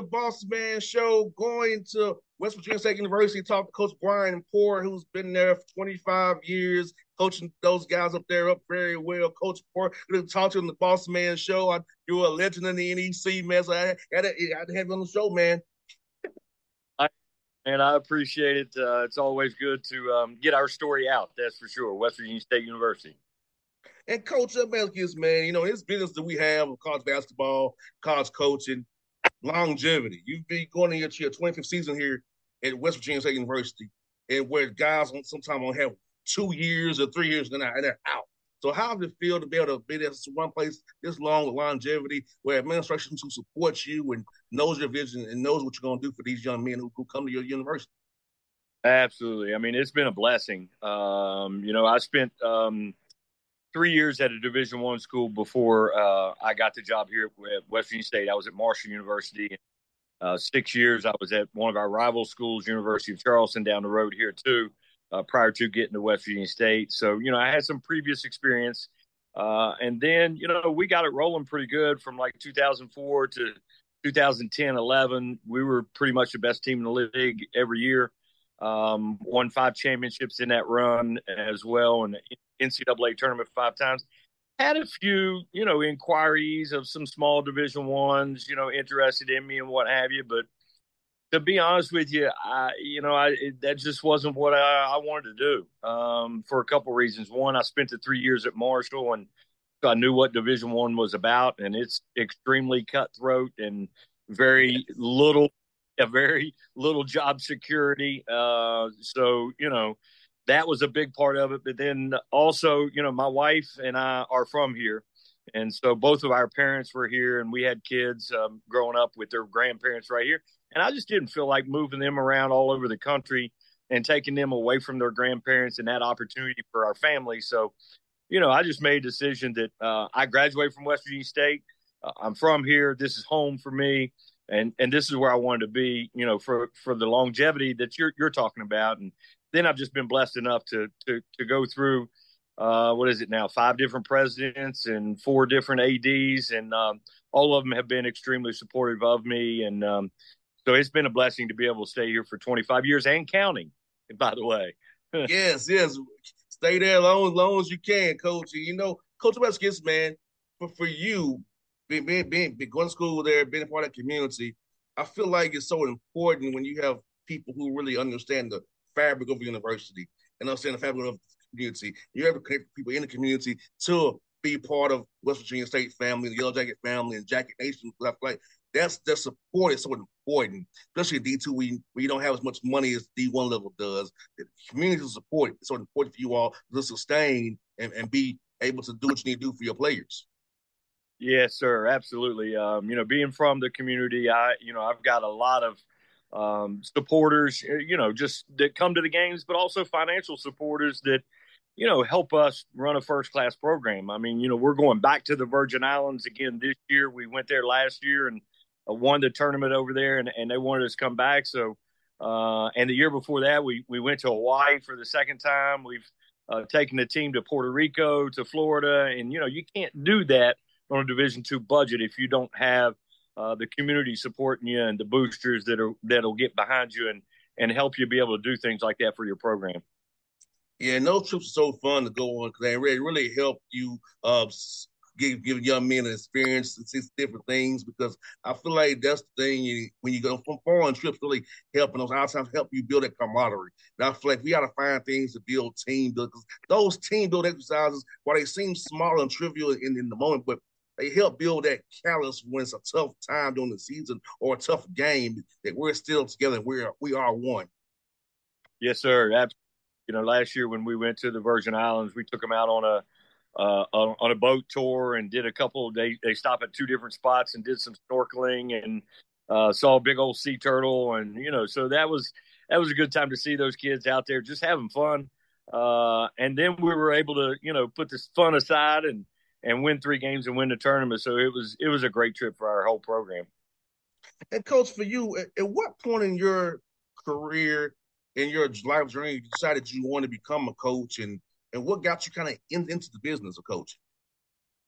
The Boss Man Show, going to West Virginia State University, talk to Coach Bryan Poore, who's been there for 25 years, coaching those guys up there up very well. Coach Poore, going to talk to him on the Boss Man Show. I, you're a legend in the MEC, man, so I had to, I had to have you on the show, man. and I appreciate it. Uh, it's always good to um, get our story out. That's for sure. West Virginia State University. And Coach Melkis, man, you know, his business that we have of college basketball, college coaching, longevity. You've been going into your 25th season here at West Virginia State University, and where guys sometimes will have two years or three years and they're out. So how does it feel to be able to be there one place this long with longevity, where administration who supports you and knows your vision and knows what you're going to do for these young men who, who come to your university? Absolutely. I mean, it's been a blessing. Um, you know, I spent um, three years at a Division One school before uh, I got the job here at West Virginia State. I was at Marshall University. Uh, six years I was at one of our rival schools, University of Charleston, down the road here too. Uh, prior to getting to West Virginia State, so you know I had some previous experience, uh, and then you know we got it rolling pretty good from like 2004 to 2010, 11. We were pretty much the best team in the league every year. Um, won five championships in that run as well, and NCAA tournament five times. Had a few, you know, inquiries of some small Division ones, you know, interested in me and what have you. But to be honest with you, I, you know, I it, that just wasn't what I, I wanted to do um, for a couple reasons. One, I spent the three years at Marshall, and I knew what Division One was about, and it's extremely cutthroat and very little a very little job security. Uh, so, you know, that was a big part of it. But then also, you know, my wife and I are from here. And so both of our parents were here and we had kids um, growing up with their grandparents right here. And I just didn't feel like moving them around all over the country and taking them away from their grandparents and that opportunity for our family. So you know, I just made a decision that uh, I graduated from West Virginia State. Uh, I'm from here. This is home for me, and and this is where I wanted to be. You know, for for the longevity that you're you're talking about, and then I've just been blessed enough to to to go through. Uh, what is it now? Five different presidents and four different ads, and um, all of them have been extremely supportive of me. And um, so it's been a blessing to be able to stay here for 25 years and counting. By the way, yes, yes, stay there as long, as you can, Coach. You know, Coach Weskis, man, for for you, being, being, being, going to school there, being part of the community, I feel like it's so important when you have people who really understand the fabric of the university and understand the fabric of the community. You have to connect people in the community to be part of West Virginia State family, the Yellow Jacket family, and Jacket Nation. Like that's the support is so important, especially D two. We we don't have as much money as D one level does. The community support is so important for you all to sustain and, and be able to do what you need to do for your players. Yes, sir. Absolutely. Um, you know, being from the community, I you know I've got a lot of um, supporters, uh, you know, just that come to the games, but also financial supporters that you know, help us run a first class program. I mean, you know, we're going back to the Virgin Islands again this year. We went there last year and uh, won the tournament over there, and, and they wanted us to come back. So, uh, and the year before that, we we went to Hawaii for the second time. We've uh, taken the team to Puerto Rico, to Florida, and you know, you can't do that on a Division two budget if you don't have uh, the community supporting you and the boosters that are that'll get behind you and and help you be able to do things like that for your program. Yeah, no trips are so fun to go on because they really, really help you uh, give give young men an experience and see different things because I feel like that's the thing you, when you go from foreign trips really helping those outside help you build that camaraderie. And I feel like we got to find things to build team because those team build exercises while they seem small and trivial in, in the moment, but they help build that callous when it's a tough time during the season or a tough game that we're still together. We're we are one. Yes, sir. Absolutely you know, last year when we went to the Virgin Islands, we took them out on a uh, on a boat tour and did a couple. Of, They they stopped at two different spots and did some snorkeling and uh, saw a big old sea turtle and you know, so that was that was a good time to see those kids out there just having fun. Uh, and then we were able to you know put this fun aside and and win three games and win the tournament. So it was it was a great trip for our whole program. And coach, for you, at, at what point in your career in your life journey you decided you want to become a coach and and what got you kind of in, into the business of coaching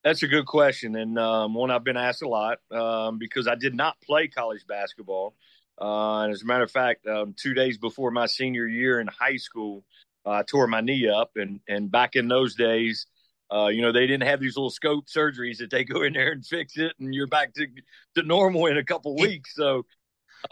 that's a good question and um, one i've been asked a lot um, because i did not play college basketball uh, and as a matter of fact um, two days before my senior year in high school uh, i tore my knee up and and back in those days uh, you know, they didn't have these little scope surgeries that they go in there and fix it, and you're back to to normal in a couple weeks. So,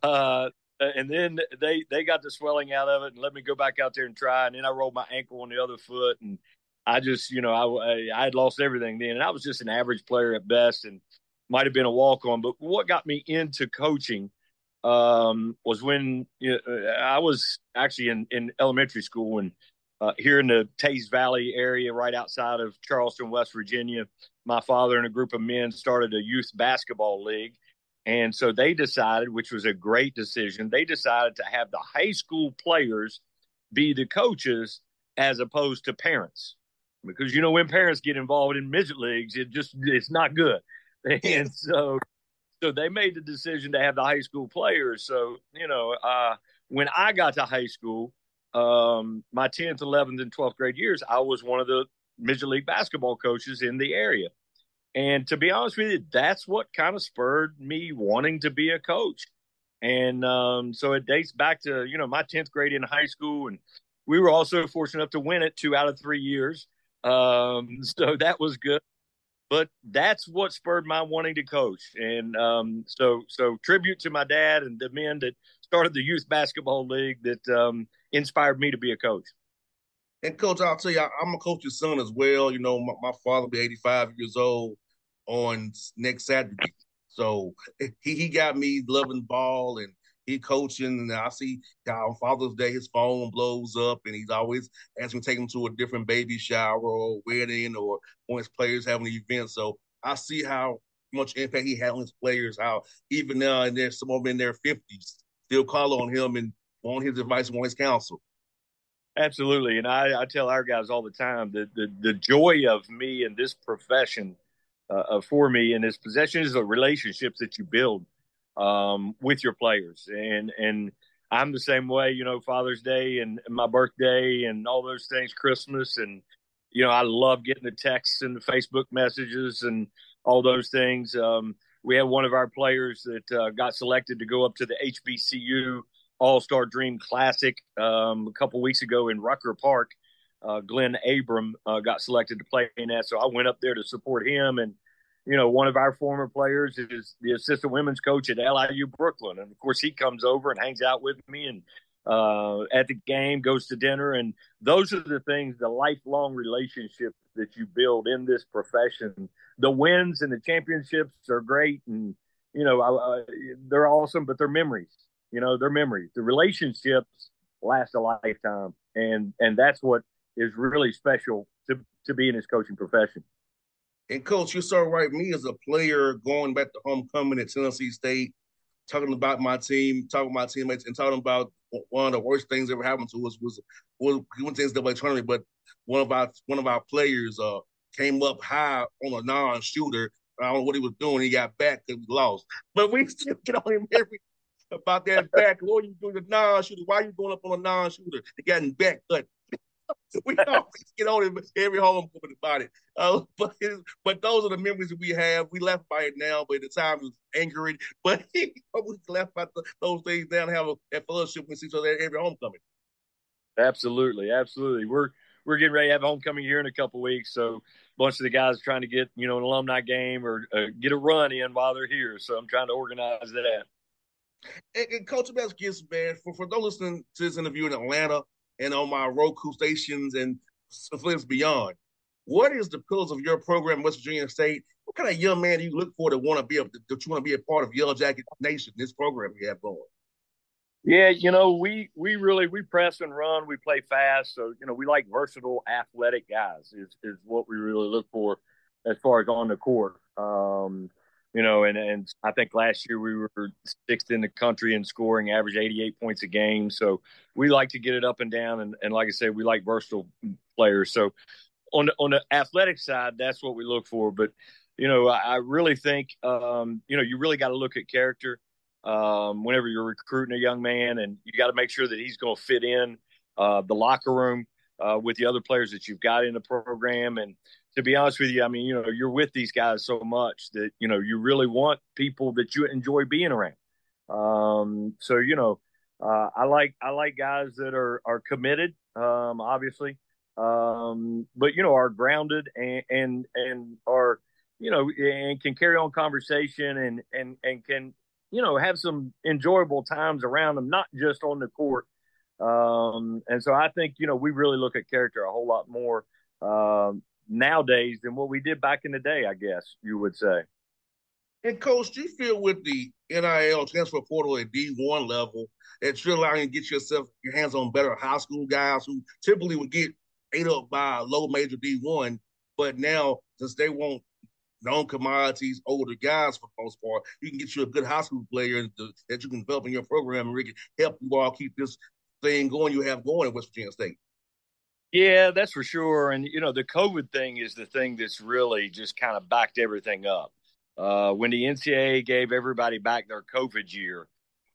uh, and then they they got the swelling out of it and let me go back out there and try. And then I rolled my ankle on the other foot, and I just you know I I had lost everything then, and I was just an average player at best, and might have been a walk on. But what got me into coaching um, was when you know, I was actually in in elementary school and. Uh, here in the Teays Valley area, right outside of Charleston, West Virginia, my father and a group of men started a youth basketball league and so they decided, which was a great decision, they decided to have the high school players be the coaches as opposed to parents. Because you know when parents get involved in midget leagues, it just it's not good. And so so they made the decision to have the high school players. So, you know, uh, when I got to high school, um, my 10th, 11th, and 12th grade years, I was one of the Major league basketball coaches in the area. And to be honest with you, that's what kind of spurred me wanting to be a coach. And um, so it dates back to, you know, my 10th grade in high school. And we were also fortunate enough to win it two out of three years. Um, so that was good. But that's what spurred my wanting to coach. And um, so, so tribute to my dad and the men that started the youth basketball league that um, inspired me to be a coach. And coach, I'll tell you, I'm a coach's son as well. You know, my, my father will be 85 years old on next Saturday. So he, he got me loving ball and he coaching. And I see on Father's Day his phone blows up and he's always asking me to take him to a different baby shower or wedding or when his players having an event. So I see how much impact he had on his players, how even now and there's some of them in their 50s still call on him and want his advice and want his counsel. Absolutely, and I, I tell our guys all the time that the, the joy of me and this profession uh, for me in this possession is the relationships that you build um, with your players, and and I'm the same way. You know, Father's Day and my birthday and all those things, Christmas, and you know, I love getting the texts and the Facebook messages and all those things. Um, we had one of our players that uh, got selected to go up to the HBCU all Star Dream Classic um, a couple weeks ago in Rucker Park. Uh, Glenn Abram uh, got selected to play in that, so I went up there to support him. And you know, one of our former players is the assistant women's coach at LIU Brooklyn, and of course he comes over and hangs out with me and uh, at the game, goes to dinner, and those are the things, the lifelong relationships that you build in this profession. The wins and the championships are great, and you know I, I, they're awesome, but they're memories you know, they're memories. The relationships last a lifetime, and and that's what is really special to to be in this coaching profession. And coach, you're so right. Me as a player going back to homecoming at Tennessee State, talking about my team, talking about my teammates, and talking about one of the worst things ever happened to us was was we went to NCAA tournament, but one of our one of our players uh came up high on a non-shooter. I don't know what he was doing. He got back because we lost, but we still get on him every about that back. Are you doing the non-shooter? Why are you going up on a non-shooter? They got back cut. we always get on it every homecoming about it. Uh, but but those are the memories that we have. We laugh by it now, but at the time it was angering. But we left by the, those things down have a, a fellowship. We see each other every homecoming. Absolutely, absolutely. We're we're getting ready to have homecoming here in a couple weeks, so a bunch of the guys trying to get you know an alumni game or uh, get a run in while they're here. So I'm trying to organize that. And, and Coach Best gets man for for those listening to this interview in Atlanta and on my Roku stations and affiliates beyond. What is the pillars of your program, West Virginia State? What kind of young man do you look for to want to be a, that you want to be a part of Yellow Jacket Nation? This program we have going. Yeah, you know, we we really we press and run, we play fast, so you know we like versatile, athletic guys is is what we really look for as far as on the court. Um, you know, and, and I think last year we were sixth in the country in scoring, average 88 points a game. So we like to get it up and down. And, and like I said, we like versatile players. So on the, on the athletic side, that's what we look for. But, you know, I, I really think, um, you know, you really got to look at character um, whenever you're recruiting a young man, and you got to make sure that he's going to fit in uh, the locker room uh, with the other players that you've got in the program. And, to be honest with you, I mean, you know, you're with these guys so much that, you know, you really want people that you enjoy being around. Um, so, you know, uh, I like, I like guys that are, are committed, um, obviously, um, but, you know, are grounded and, and, and are, you know, and can carry on conversation and, and, and can, you know, have some enjoyable times around them, not just on the court. Um, and so I think, you know, we really look at character a whole lot more um, nowadays than what we did back in the day, I guess you would say. And coach, do you feel with the NIL transfer portal at D1 level that you're allowing to get yourself your hands on better high school guys who typically would get ate up by low major D1, but now since they want known commodities, older guys for the most part, you can get you a good high school player that you can develop in your program and really help you all keep this thing going you have going at West Virginia State. Yeah, that's for sure. And you know, the COVID thing is the thing that's really just kind of backed everything up. Uh, when the NCAA gave everybody back their COVID year,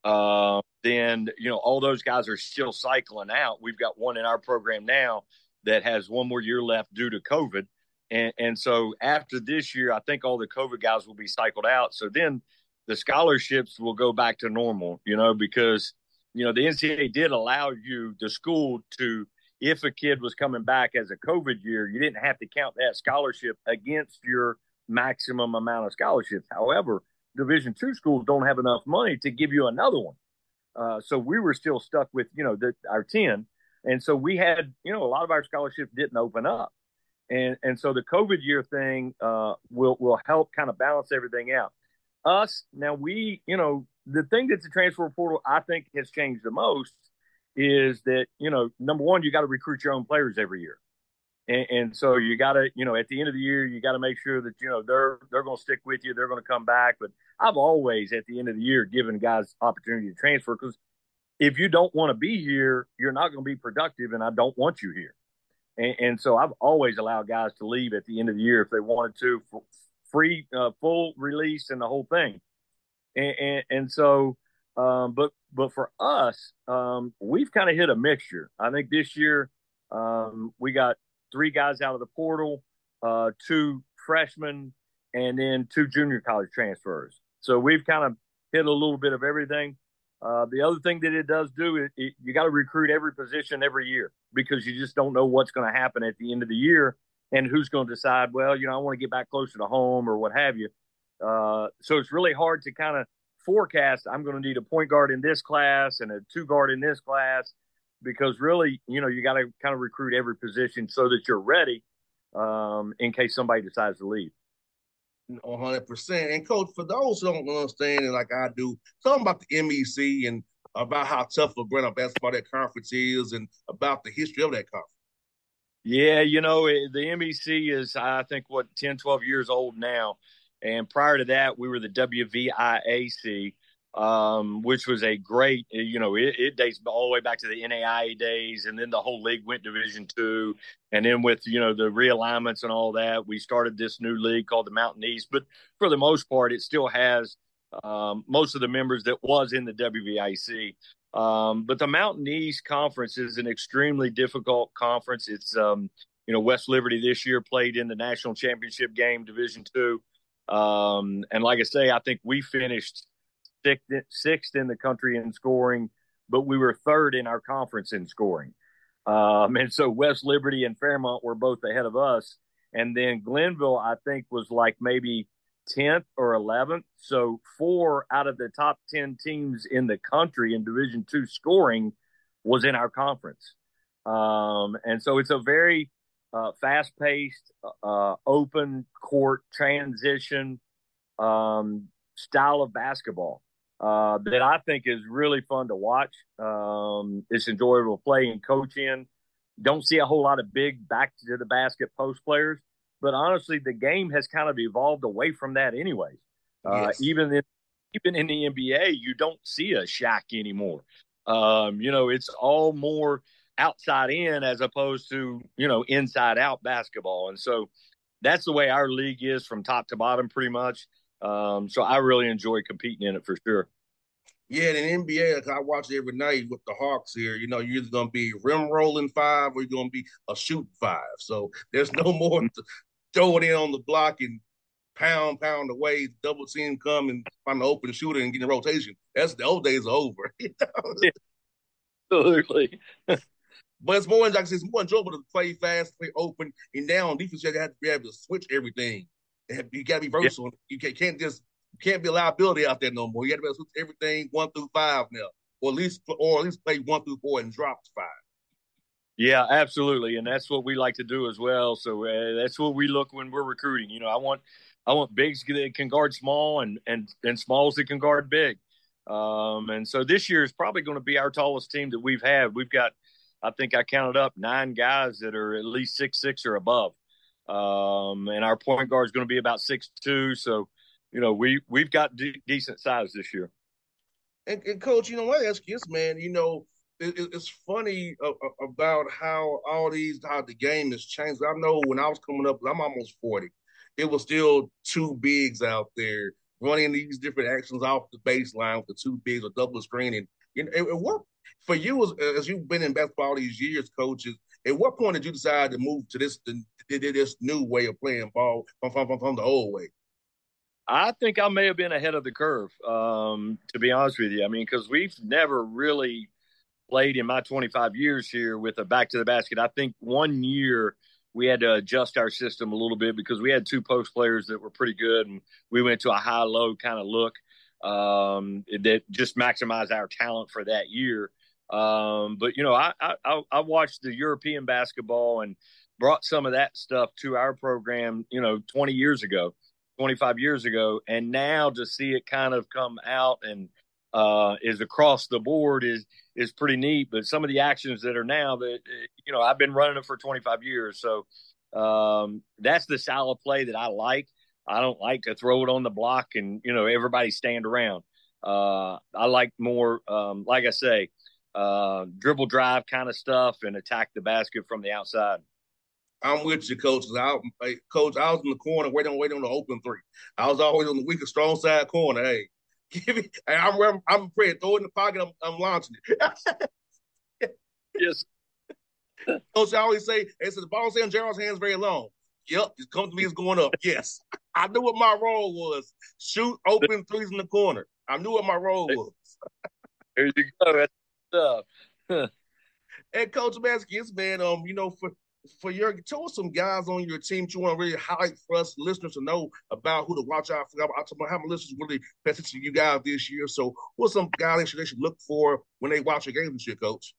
uh, then you know all those guys are still cycling out. We've got one in our program now that has one more year left due to COVID, and and so after this year, I think all the COVID guys will be cycled out. So then the scholarships will go back to normal. You know, because you know the NCAA did allow you the school to if a kid was coming back as a COVID year, you didn't have to count that scholarship against your maximum amount of scholarships. However, Division two schools don't have enough money to give you another one. Uh, so we were still stuck with you know the, our ten, and so we had you know a lot of our scholarships didn't open up, and and so the COVID year thing uh, will will help kind of balance everything out. Us now we you know the thing that the transfer portal I think has changed the most is that you know number one you got to recruit your own players every year and, and so you got to you know at the end of the year you got to make sure that you know they're they're going to stick with you they're going to come back but i've always at the end of the year given guys opportunity to transfer because if you don't want to be here, you're not going to be productive, and I don't want you here. And, and, so I've always allowed guys to leave at the end of the year if they wanted to, free, uh, full release, and the whole thing. And, and, and so, um, but but for us, um, we've kind of hit a mixture. I think this year um, we got three guys out of the portal, uh, two freshmen, and then two junior college transfers. So we've kind of hit a little bit of everything. Uh, the other thing that it does do is it, you got to recruit every position every year because you just don't know what's going to happen at the end of the year and who's going to decide. Well, you know, I want to get back closer to home or what have you. Uh, so it's really hard to kind of forecast. I'm going to need a point guard in this class and a two guard in this class because really, you know, you got to kind of recruit every position so that you're ready um, in case somebody decides to leave. 100%. And, coach, for those who don't understand it like I do, talking about the MEC and about how tough of a basketball that conference is and about the history of that conference. Yeah, you know, the MEC is, I think, what, 10, 12 years old now. And prior to that, we were the WVIAC, um, which was a great, you know, it, it, dates all the way back to the NAIA days, and then the whole league went Division two, and then with you know the realignments and all that, we started this new league called the Mountain East. But for the most part, it still has um, most of the members that was in the WVIC. Um, but the Mountain East Conference is an extremely difficult conference. It's um, you know West Liberty this year played in the national championship game, Division two, um, and like I say, I think we finished sixth, sixth in the country in scoring, but we were third in our conference in scoring. Um, and so West Liberty and Fairmont were both ahead of us. And then Glenville, I think, was like maybe 10th or 11th. So four out of the top 10 teams in the country in Division two scoring was in our conference. Um, and so it's a very uh, fast paced, uh, open court transition um, style of basketball uh, that I think is really fun to watch. Um, it's enjoyable to play and coach in. Don't see a whole lot of big back to the basket post players, but honestly, the game has kind of evolved away from that, anyways. Uh, yes. Even in even in the NBA, you don't see a Shaq anymore. Um, you know, it's all more outside in as opposed to you know inside out basketball, and so that's the way our league is from top to bottom, pretty much. Um, so I really enjoy competing in it for sure. Yeah, in NBA, like I watch it every night with the Hawks here. You know, you're either going to be rim rolling five or you're going to be a shoot five. So there's no more to throw it in on the block and pound, pound away, double team come and find an open shooter and get in rotation. That's the old days are over. Absolutely. But it's more like I said, it's more enjoyable to play fast, play open, and now on defense you have to be able to switch everything. You got to be versatile. Yeah. You can't just you can't be a liability out there no more. You got to be able to switch everything one through five now, or at least or at least play one through four and drop five. Yeah, absolutely, and that's what we like to do as well. So uh, that's what we look when we're recruiting. You know, I want I want bigs that can guard small and and and smalls that can guard big. Um, and so this year is probably going to be our tallest team that we've had. We've got, I think I counted up nine guys that are at least six six or above. Um, and our point guard is going to be about six two. So, you know, we we've got de- decent size this year. And, and coach, you know, I ask you this, man. You know, it, it's funny uh, about how all these how the game has changed. I know when I was coming up, I'm almost forty. It was still two bigs out there running these different actions off the baseline with the two bigs or double screening. Know, it, it worked for you as, as you've been in basketball all these years, coaches. At what point did you decide to move to this this new way of playing ball from from, from the old way? I think I may have been ahead of the curve, um, to be honest with you. I mean, because we've never really played in my 25 years here with a back to the basket. I think one year we had to adjust our system a little bit because we had two post players that were pretty good, and we went to a high low kind of look um, that just maximized our talent for that year. Um, but you know, I, I I watched the European basketball and brought some of that stuff to our program. You know, 20 years ago, 25 years ago, and now to see it kind of come out and uh, is across the board is is pretty neat. But some of the actions that are now that you know I've been running it for 25 years, so um, that's the style of play that I like. I don't like to throw it on the block and you know everybody stand around. Uh, I like more, um, like I say, uh, dribble drive kind of stuff and attack the basket from the outside. I'm with you, coach. I, hey, coach, I was in the corner waiting, waiting on the open three. I was always on the weaker, strong side corner. Hey, give me. Hey, I'm, I'm, I'm afraid. Throw it in the pocket. I'm, I'm launching it. yes. Coach, I always say, "Hey, so the ball's in Gerald's hands very long." Yep, it comes to me, it's going up. Yes, I knew what my role was: shoot open threes in the corner. I knew what my role was. There you go. That's stuff. and Coach Maskins, man, um, you know, for for your tell us some guys on your team you want to really highlight for us listeners to know about who to watch out for. I talk about how my listeners really pay attention to you guys this year. So, what's some guys they should, look for when they watch your games this year, Coach?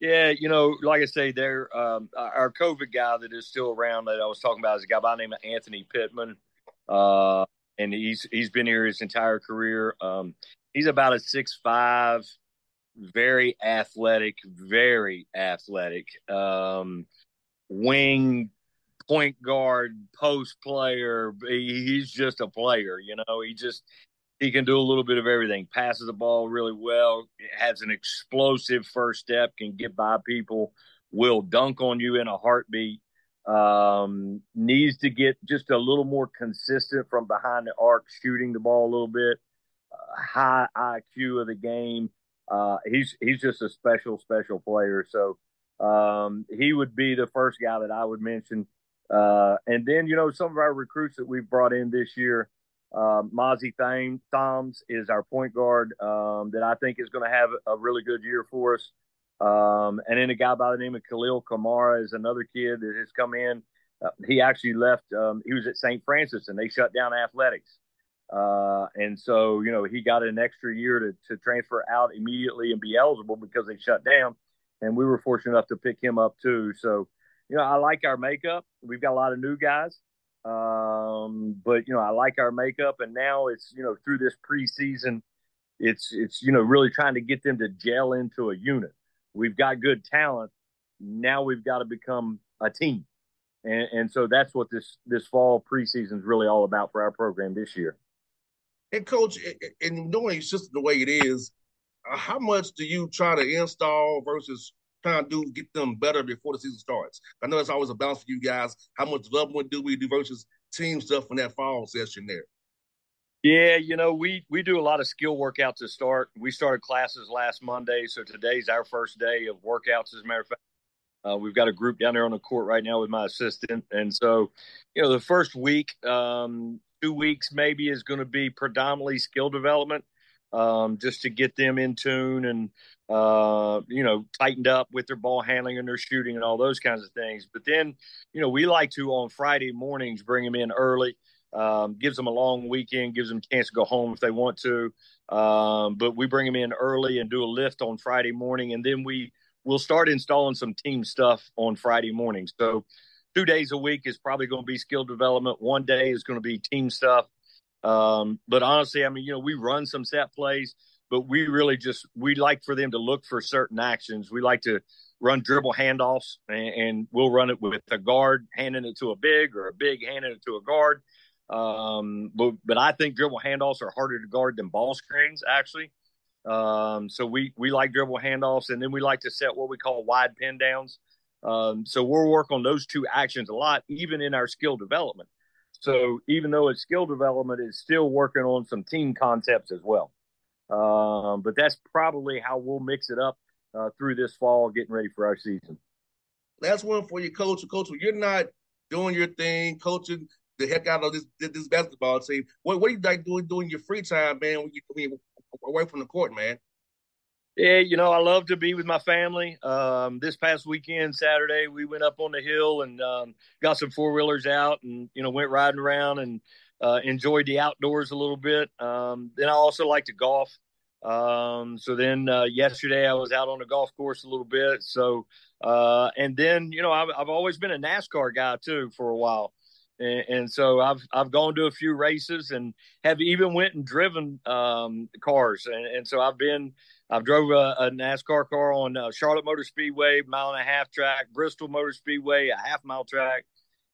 Yeah, you know, like I say, there um, our COVID guy that is still around that I was talking about is a guy by the name of Anthony Pittman, uh, and he's he's been here his entire career. Um, he's about a six five, very athletic, very athletic, um, wing, point guard, post player. He's just a player, you know. He just he can do a little bit of everything. Passes the ball really well. Has an explosive first step. Can get by people. Will dunk on you in a heartbeat. Um, needs to get just a little more consistent from behind the arc, shooting the ball a little bit. Uh, high IQ of the game. Uh, he's he's just a special special player. So um, he would be the first guy that I would mention. Uh, and then you know some of our recruits that we've brought in this year. Uh, Mozzie Thame, Thoms is our point guard um, that I think is going to have a really good year for us. Um, and then a guy by the name of Khalil Kamara is another kid that has come in. Uh, he actually left. Um, he was at St. Francis, and they shut down athletics. Uh, and so, you know, he got an extra year to, to transfer out immediately and be eligible because they shut down. And we were fortunate enough to pick him up too. So, you know, I like our makeup. We've got a lot of new guys. Um, but you know, I like our makeup, and now it's you know through this preseason, it's it's you know really trying to get them to gel into a unit. We've got good talent. Now we've got to become a team, and, and so that's what this this fall preseason is really all about for our program this year. And coach, in doing just the way it is, uh, how much do you try to install versus trying to do get them better before the season starts? I know it's always a balance for you guys. How much development do we do versus team stuff in that fall session there? Yeah, you know, we we do a lot of skill workouts to start. We started classes last Monday, so today's our first day of workouts. As a matter of fact, uh, we've got a group down there on the court right now with my assistant, and so you know, the first week, um, two weeks maybe is going to be predominantly skill development, um, just to get them in tune and uh, you know, tightened up with their ball handling and their shooting and all those kinds of things. But then, you know, we like to on Friday mornings bring them in early. Um, gives them a long weekend, gives them a chance to go home if they want to. Um, but we bring them in early and do a lift on Friday morning, and then we will start installing some team stuff on Friday morning. So two days a week is probably going to be skill development. One day is going to be team stuff. Um, but honestly, I mean, you know, we run some set plays but we really just we like for them to look for certain actions. We like to run dribble handoffs, and, and we'll run it with a guard handing it to a big or a big handing it to a guard. Um, but but I think dribble handoffs are harder to guard than ball screens actually. Um, so we we like dribble handoffs, and then we like to set what we call wide pin downs. Um, so we'll work on those two actions a lot, even in our skill development. So even though it's skill development, it's still working on some team concepts as well. Um, but that's probably how we'll mix it up uh, through this fall, getting ready for our season. Last one for you, coach. Coach, you're not doing your thing, coaching the heck out of this this basketball team. What what are you like doing doing your free time, man? When you I mean, away from the court, man. Yeah, you know, I love to be with my family. Um, this past weekend, Saturday, we went up on the hill and um, got some four wheelers out, and you know, went riding around and uh, enjoyed the outdoors a little bit. Um, then I also like to golf. Um, so then uh, yesterday I was out on the golf course a little bit. So uh, and then you know I've, I've always been a NASCAR guy too for a while, and, and, so I've I've gone to a few races and have even went and driven um, cars, and, and, so I've been I've drove a, a NASCAR car on uh, Charlotte Motor Speedway, mile and a half track, Bristol Motor Speedway, a half mile track,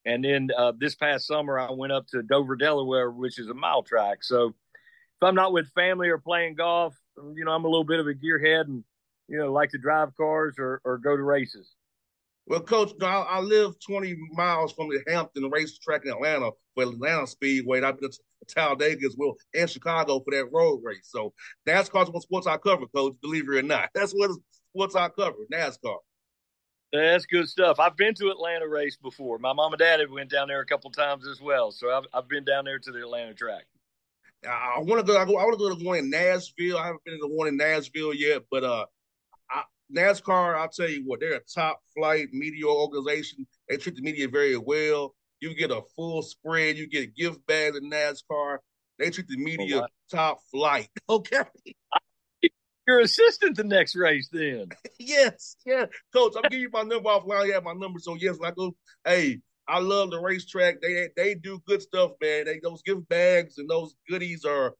and then uh, this past summer, I went up to Dover, Delaware, which is a mile track. So if I'm not with family or playing golf, you know, I'm a little bit of a gearhead and you know, like to drive cars or, or go to races? Well, Coach, I, I live 20 miles from the Hampton racetrack in Atlanta for Atlanta Speedway. And I've been to Talladega as well and Chicago for that road race. So NASCAR's what sports I cover, Coach, believe it or not. That's what sports I cover, NASCAR. That's good stuff. I've been to Atlanta race before. My mom and dad have went down there a couple times as well. So I've, I've been down there to the Atlanta track. I want to go. I, go, I want to go to the one in Nashville. I haven't been to the one in Nashville yet, but uh, NASCAR, I'll tell you what, they're a top flight media organization. They treat the media very well. You get a full spread. You get gift bags in NASCAR. They treat the media top flight. Okay. Your assistant the next race then. yes, yeah. Coach, I'm giving you my number offline. You have my number. So yes, I go, hey, I love the racetrack. They they do good stuff, man. They those gift bags and those goodies are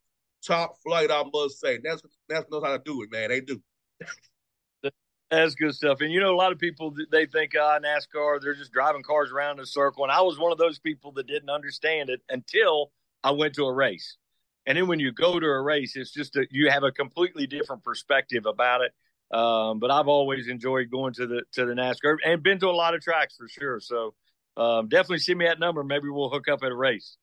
top flight, I must say. That's that's knows how to do it, man. They do. That's good stuff. And you know, a lot of people they think ah, NASCAR, they're just driving cars around in a circle. And I was one of those people that didn't understand it until I went to a race. And then when you go to a race, it's just that you have a completely different perspective about it. Um, but I've always enjoyed going to the to the NASCAR and been to a lot of tracks for sure. So um, definitely send me that number. Maybe we'll hook up at a race.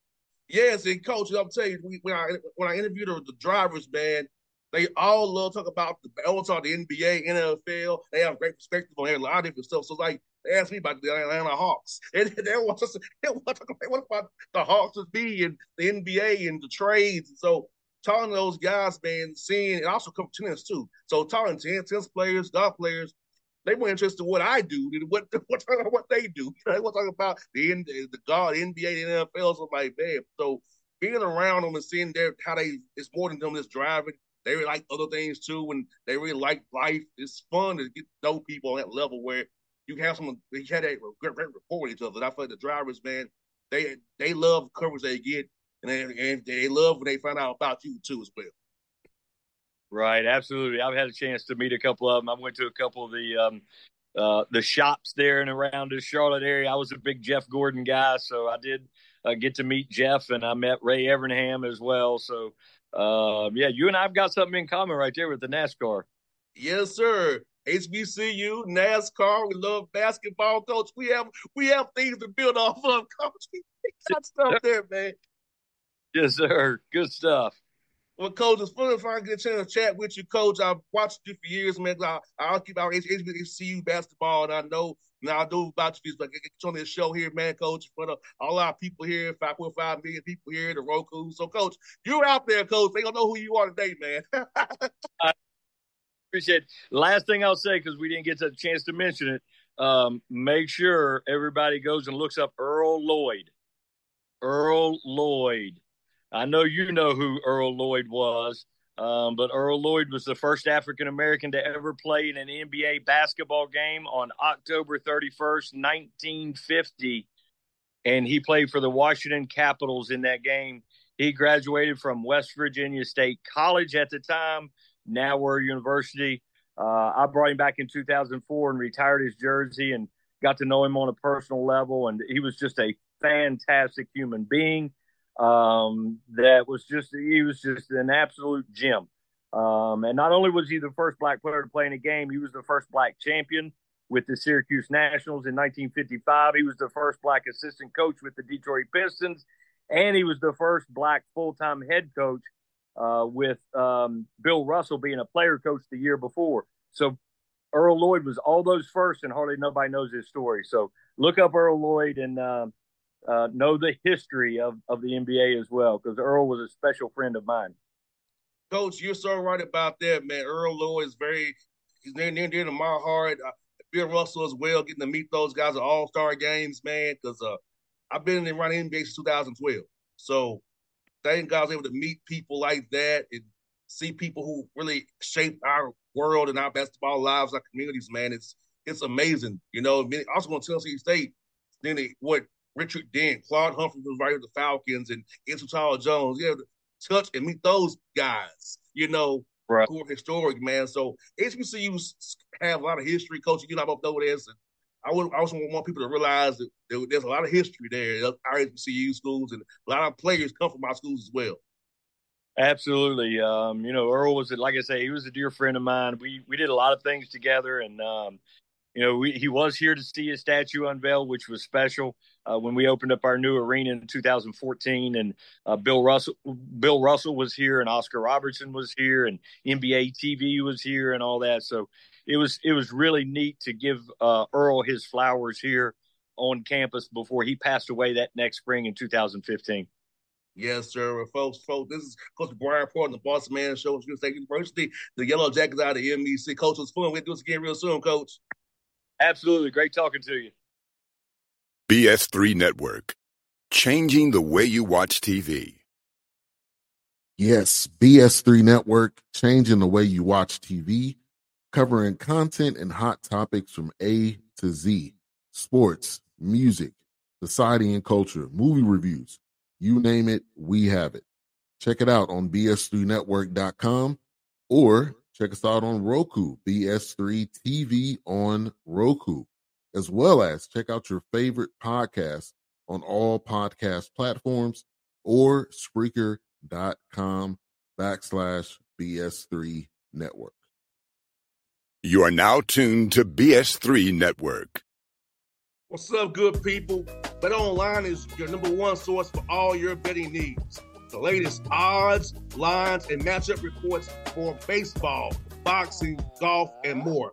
Yes, and coach, I'm telling you, when I when I interviewed the drivers, man, they all love talk about the all talk the NBA, NFL. They have great perspective on a lot of different stuff. So like they asked me about the Atlanta Hawks, and they want to they want to what about the Hawks would be and the NBA and the trades. And so talking to those guys, man, seeing and also come tennis too. So talking to tennis players, golf players, they were interested in what I do, and what what what they do. They want to talk about the the God, NBA, the NFL. So I'm like, man, so being around them and seeing their how they it's more than them just driving they really like other things too, and they really like life. It's fun to get to know people on that level where you have someone they had a great, great rapport with each other. And I feel like the drivers, man, they they love the coverage they get, and they, and they love when they find out about you too as well. Right, absolutely. I've had a chance to meet a couple of them. I went to a couple of the um, uh, the shops there and around the Charlotte area. I was a big Jeff Gordon guy, so I did uh, get to meet Jeff, and I met Ray Evernham as well. So um, yeah, you and I've got something in common right there with the NASCAR. Yes, sir. HBCU, NASCAR. We love basketball, coach. We have we have things to build off of, coach. We got stuff there, man. Yes, sir. Good stuff. Well, coach, it's fun if I get a chance to chat with you, coach. I've watched you for years, man. I, I'll keep our HBCU basketball, and I know now I know about you, but it's on this show here, man, coach, in front of all our people here, 5.5 million people here, the Roku. So, coach, you're out there, coach. They don't know who you are today, man. I appreciate it. Last thing I'll say, because we didn't get a chance to mention it, um, make sure everybody goes and looks up Earl Lloyd. Earl Lloyd. I know you know who Earl Lloyd was. Um, but Earl Lloyd was the first African American to ever play in an NBA basketball game on October 31st, 1950. And he played for the Washington Capitals in that game. He graduated from West Virginia State College at the time, now we're university. Uh, I brought him back in 2004 and retired his jersey and got to know him on a personal level. And he was just a fantastic human being um, that was just he was just an absolute gem. Um, and not only was he the first black player to play in a game, he was the first black champion with the Syracuse Nationals in 1955. He was the first black assistant coach with the Detroit Pistons, and he was the first black full time head coach uh, with um, Bill Russell being a player coach the year before. So Earl Lloyd was all those first, and hardly nobody knows his story. So look up Earl Lloyd and um, uh, know the history of, of the NBA as well, because Earl was a special friend of mine. Coach, you're so right about that, man. Earl Lloyd is very, he's near, near, near to my heart. Uh, Bill Russell as well, getting to meet those guys at All Star games, man, because uh, I've been in running NBA since 2012. So thank God I was able to meet people like that and see people who really shaped our world and our basketball lives, our communities, man. It's it's amazing. You know, also going to Tennessee State, then they, what Richard Dent, Claude Humphrey was right with the Falcons, and Isotala Jones. Yeah, touch and meet those guys, you know, right. who are historic, man. So HBCUs have a lot of history. Coach, you know, I both know this. And I would I also want people to realize that there's a lot of history there. Our HBCU schools and a lot of players come from our schools as well. Absolutely. Um, you know, Earl was, like I say, he was a dear friend of mine. We we did a lot of things together, and um, you know, we, he was here to see his statue unveiled, which was special uh, when we opened up our new arena in 2014. And uh, Bill Russell, Bill Russell was here, and Oscar Robertson was here, and NBA TV was here, and all that. So it was it was really neat to give uh, Earl his flowers here on campus before he passed away that next spring in 2015. Yes, sir. Folks, folks, this is Coach Brian Porter, the Boss Man Show at State University. The Yellow Jackets out of the MEC. Coach, it was fun. We'll do this again real soon, Coach. Absolutely. Great talking to you. BS3 Network. Changing the way you watch TV. Yes, BS3 Network, changing the way you watch TV, covering content and hot topics from A to Z sports, music, society and culture, movie reviews you name it, we have it. Check it out on bs3network.com or check us out on Roku, BS3 TV on Roku, as well as check out your favorite podcast on all podcast platforms or Spreaker.com backslash BS3 Network. You are now tuned to BS3 Network. What's up, good people? Bet Online is your number one source for all your betting needs. The latest odds, lines, and matchup reports for baseball, boxing, golf, and more.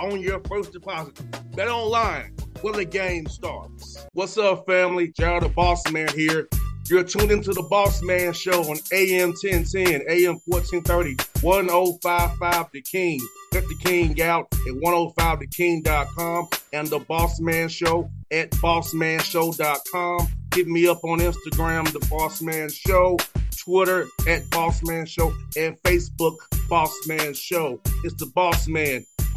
on your first deposit. Bet online when the game starts. What's up, family? JR the Boss Man here. You're tuned into the Boss Man Show on AM 1010, AM 1430, 1055 The King. Get the King out at 105theking.com and the Boss Man Show at bossmanshow.com. Hit me up on Instagram, The Boss Man Show, Twitter at Boss Man Show, and Facebook, Boss Man Show. It's the Boss Man